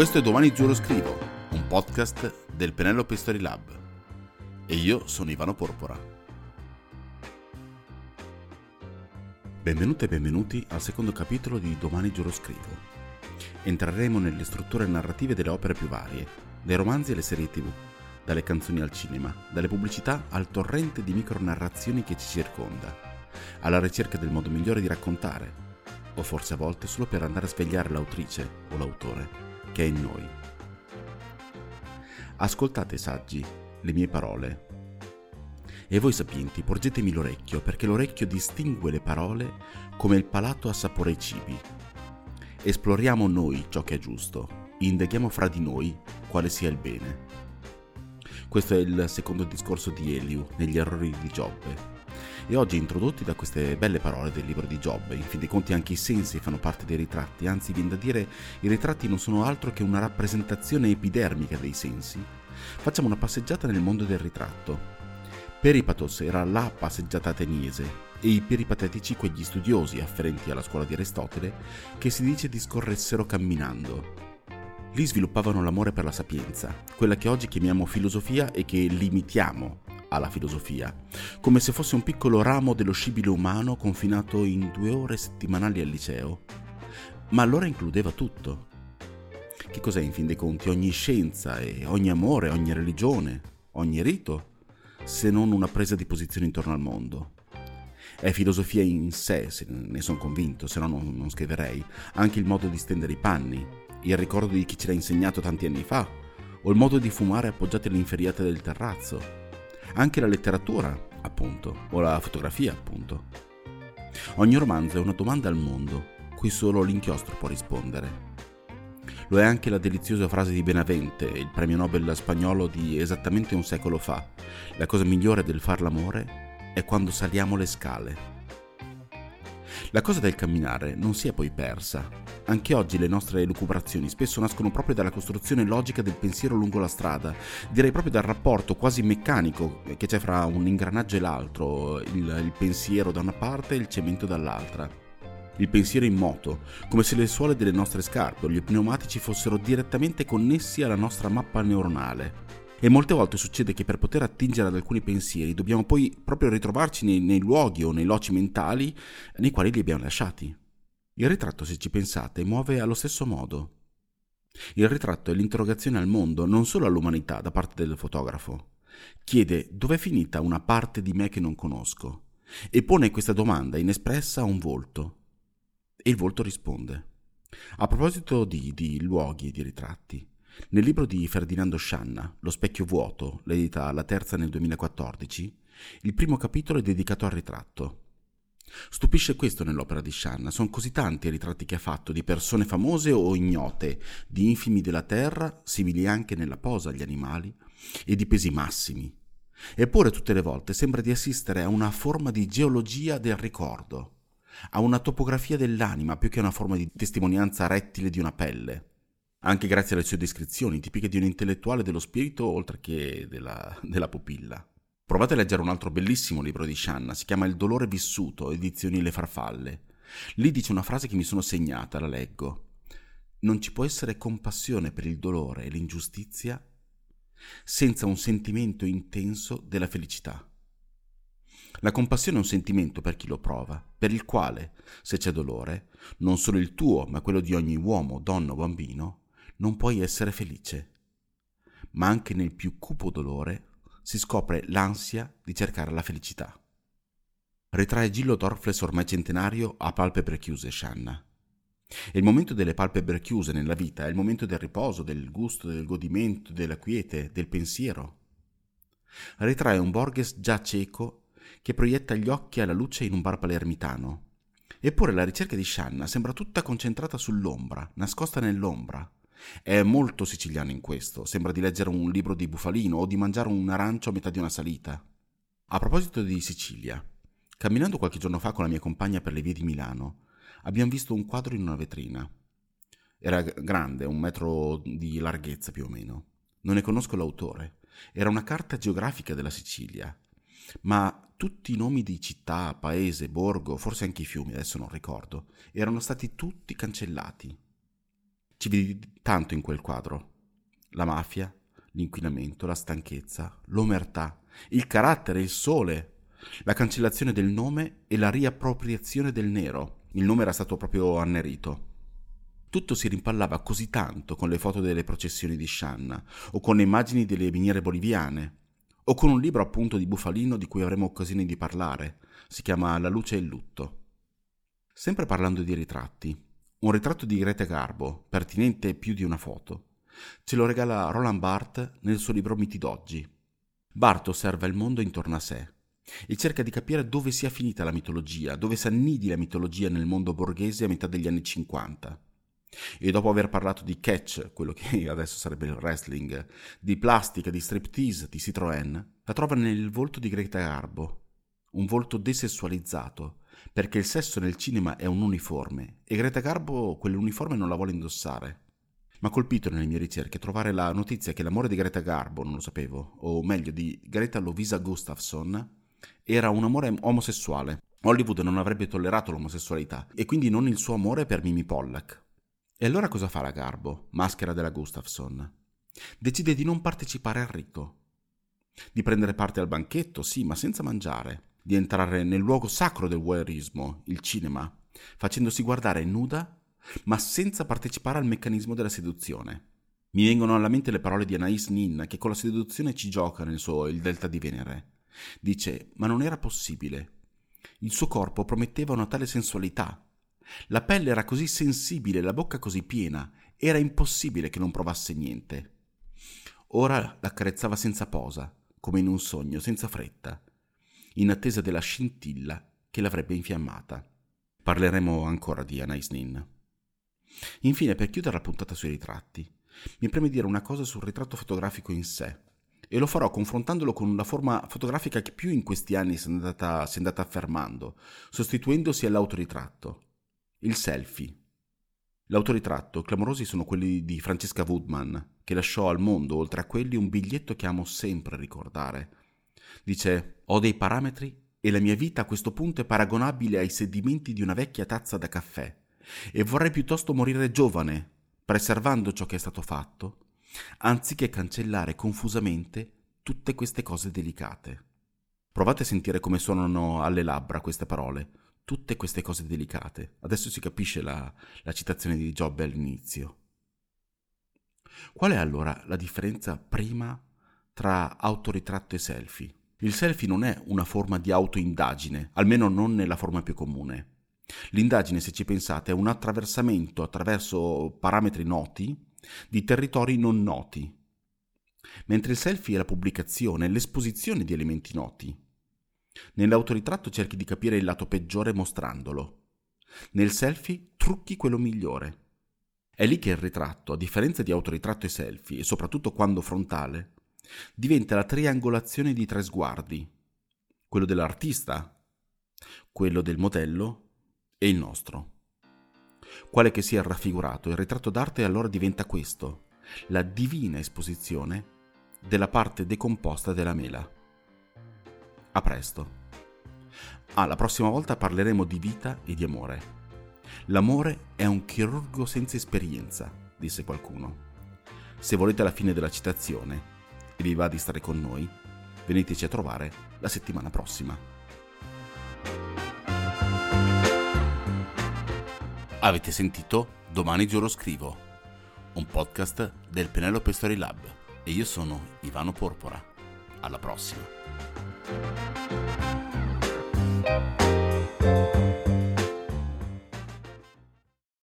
Questo è Domani Giuro Scrivo, un podcast del Penelope Story Lab. E io sono Ivano Porpora. Benvenute e benvenuti al secondo capitolo di Domani Giuro Scrivo. Entreremo nelle strutture narrative delle opere più varie, dai romanzi alle serie tv, dalle canzoni al cinema, dalle pubblicità al torrente di micronarrazioni che ci circonda, alla ricerca del modo migliore di raccontare, o forse a volte solo per andare a svegliare l'autrice o l'autore che è in noi. Ascoltate saggi, le mie parole. E voi sapienti, porgetemi l'orecchio, perché l'orecchio distingue le parole come il palato assapora i cibi. Esploriamo noi ciò che è giusto, indaghiamo fra di noi quale sia il bene. Questo è il secondo discorso di Eliu negli errori di Giobbe e oggi introdotti da queste belle parole del libro di Giobbe, in fin dei conti anche i sensi fanno parte dei ritratti, anzi viene da dire i ritratti non sono altro che una rappresentazione epidermica dei sensi, facciamo una passeggiata nel mondo del ritratto. Peripatos era la passeggiata ateniese e i peripatetici quegli studiosi afferenti alla scuola di Aristotele che si dice discorressero camminando. Lì sviluppavano l'amore per la sapienza, quella che oggi chiamiamo filosofia e che limitiamo alla filosofia, come se fosse un piccolo ramo dello scibile umano confinato in due ore settimanali al liceo. Ma allora includeva tutto. Che cos'è in fin dei conti ogni scienza e ogni amore, ogni religione, ogni rito, se non una presa di posizione intorno al mondo? È filosofia in sé, se ne sono convinto, se no non, non scriverei, anche il modo di stendere i panni, il ricordo di chi ce l'ha insegnato tanti anni fa, o il modo di fumare appoggiati all'inferiata del terrazzo, anche la letteratura, appunto, o la fotografia, appunto. Ogni romanzo è una domanda al mondo, cui solo l'inchiostro può rispondere. Lo è anche la deliziosa frase di Benavente, il premio Nobel spagnolo di esattamente un secolo fa. La cosa migliore del far l'amore è quando saliamo le scale. La cosa del camminare non si è poi persa. Anche oggi le nostre elucubrazioni spesso nascono proprio dalla costruzione logica del pensiero lungo la strada, direi proprio dal rapporto quasi meccanico che c'è fra un ingranaggio e l'altro, il, il pensiero da una parte e il cemento dall'altra il pensiero in moto, come se le suole delle nostre scarpe o gli pneumatici fossero direttamente connessi alla nostra mappa neuronale. E molte volte succede che per poter attingere ad alcuni pensieri dobbiamo poi proprio ritrovarci nei, nei luoghi o nei loci mentali nei quali li abbiamo lasciati. Il ritratto, se ci pensate, muove allo stesso modo. Il ritratto è l'interrogazione al mondo, non solo all'umanità, da parte del fotografo. Chiede dov'è finita una parte di me che non conosco e pone questa domanda inespressa a un volto. E il volto risponde. A proposito di, di luoghi e di ritratti, nel libro di Ferdinando Scianna, Lo specchio vuoto, l'edita La terza nel 2014, il primo capitolo è dedicato al ritratto. Stupisce questo nell'opera di Scianna, sono così tanti i ritratti che ha fatto di persone famose o ignote, di infimi della terra, simili anche nella posa agli animali, e di pesi massimi. Eppure tutte le volte sembra di assistere a una forma di geologia del ricordo, a una topografia dell'anima più che a una forma di testimonianza rettile di una pelle anche grazie alle sue descrizioni, tipiche di un intellettuale dello spirito oltre che della, della pupilla. Provate a leggere un altro bellissimo libro di Shanna, si chiama Il dolore vissuto, edizioni Le farfalle. Lì dice una frase che mi sono segnata, la leggo. Non ci può essere compassione per il dolore e l'ingiustizia senza un sentimento intenso della felicità. La compassione è un sentimento per chi lo prova, per il quale, se c'è dolore, non solo il tuo, ma quello di ogni uomo, donna o bambino, non puoi essere felice. Ma anche nel più cupo dolore si scopre l'ansia di cercare la felicità. Ritrae Gillo Dorfles ormai centenario a palpebre chiuse Shanna. E il momento delle palpebre chiuse nella vita è il momento del riposo, del gusto, del godimento, della quiete, del pensiero. Ritrae un Borges già cieco che proietta gli occhi alla luce in un bar palermitano. Eppure la ricerca di Shanna sembra tutta concentrata sull'ombra, nascosta nell'ombra. È molto siciliano in questo, sembra di leggere un libro di Bufalino o di mangiare un arancio a metà di una salita. A proposito di Sicilia, camminando qualche giorno fa con la mia compagna per le vie di Milano, abbiamo visto un quadro in una vetrina. Era grande, un metro di larghezza più o meno. Non ne conosco l'autore. Era una carta geografica della Sicilia, ma tutti i nomi di città, paese, borgo, forse anche i fiumi, adesso non ricordo, erano stati tutti cancellati. Ci vedi tanto in quel quadro. La mafia, l'inquinamento, la stanchezza, l'omertà, il carattere, il sole, la cancellazione del nome e la riappropriazione del nero. Il nome era stato proprio annerito. Tutto si rimpallava così tanto con le foto delle processioni di Shanna, o con le immagini delle miniere boliviane, o con un libro appunto di Bufalino di cui avremo occasione di parlare. Si chiama La luce e il lutto. Sempre parlando di ritratti, un ritratto di Greta Garbo, pertinente più di una foto, ce lo regala Roland Barthes nel suo libro Miti d'oggi. Barthes osserva il mondo intorno a sé e cerca di capire dove sia finita la mitologia, dove s'annidi la mitologia nel mondo borghese a metà degli anni 50. E dopo aver parlato di catch, quello che adesso sarebbe il wrestling, di plastica, di striptease, di Citroën, la trova nel volto di Greta Garbo, un volto desessualizzato, perché il sesso nel cinema è un uniforme e Greta Garbo quell'uniforme non la vuole indossare. Ma colpito nelle mie ricerche trovare la notizia che l'amore di Greta Garbo, non lo sapevo, o meglio di Greta Lovisa Gustafsson, era un amore omosessuale. Hollywood non avrebbe tollerato l'omosessualità e quindi non il suo amore per Mimi Pollack. E allora cosa fa la Garbo, maschera della Gustafsson? Decide di non partecipare al rito. Di prendere parte al banchetto, sì, ma senza mangiare. Di entrare nel luogo sacro del voyeurismo, il cinema, facendosi guardare nuda ma senza partecipare al meccanismo della seduzione. Mi vengono alla mente le parole di Anais Nin che con la seduzione ci gioca nel suo Il Delta di Venere. Dice, ma non era possibile. Il suo corpo prometteva una tale sensualità. La pelle era così sensibile, la bocca così piena, era impossibile che non provasse niente. Ora l'accarezzava senza posa, come in un sogno, senza fretta, in attesa della scintilla che l'avrebbe infiammata. Parleremo ancora di Anais Nin. Infine, per chiudere la puntata sui ritratti, mi preme dire una cosa sul ritratto fotografico in sé, e lo farò confrontandolo con la forma fotografica che più in questi anni si è andata, si è andata affermando, sostituendosi all'autoritratto, il selfie. L'autoritratto clamorosi sono quelli di Francesca Woodman, che lasciò al mondo, oltre a quelli, un biglietto che amo sempre ricordare. Dice: Ho dei parametri e la mia vita a questo punto è paragonabile ai sedimenti di una vecchia tazza da caffè e vorrei piuttosto morire giovane, preservando ciò che è stato fatto, anziché cancellare confusamente tutte queste cose delicate. Provate a sentire come suonano alle labbra queste parole, tutte queste cose delicate. Adesso si capisce la, la citazione di Giobbe all'inizio. Qual è allora la differenza prima tra autoritratto e selfie? Il selfie non è una forma di autoindagine, almeno non nella forma più comune. L'indagine, se ci pensate, è un attraversamento attraverso parametri noti di territori non noti, mentre il selfie è la pubblicazione, l'esposizione di elementi noti. Nell'autoritratto cerchi di capire il lato peggiore mostrandolo. Nel selfie trucchi quello migliore. È lì che il ritratto, a differenza di autoritratto e selfie, e soprattutto quando frontale, diventa la triangolazione di tre sguardi. Quello dell'artista, quello del modello e il nostro. Quale che sia raffigurato, il ritratto d'arte allora diventa questo, la divina esposizione della parte decomposta della mela. A presto. Ah, la prossima volta parleremo di vita e di amore. L'amore è un chirurgo senza esperienza, disse qualcuno. Se volete la fine della citazione e vi va di stare con noi, veniteci a trovare la settimana prossima. Avete sentito Domani giuro scrivo, un podcast del Penelope Story Lab e io sono Ivano Porpora. Alla prossima.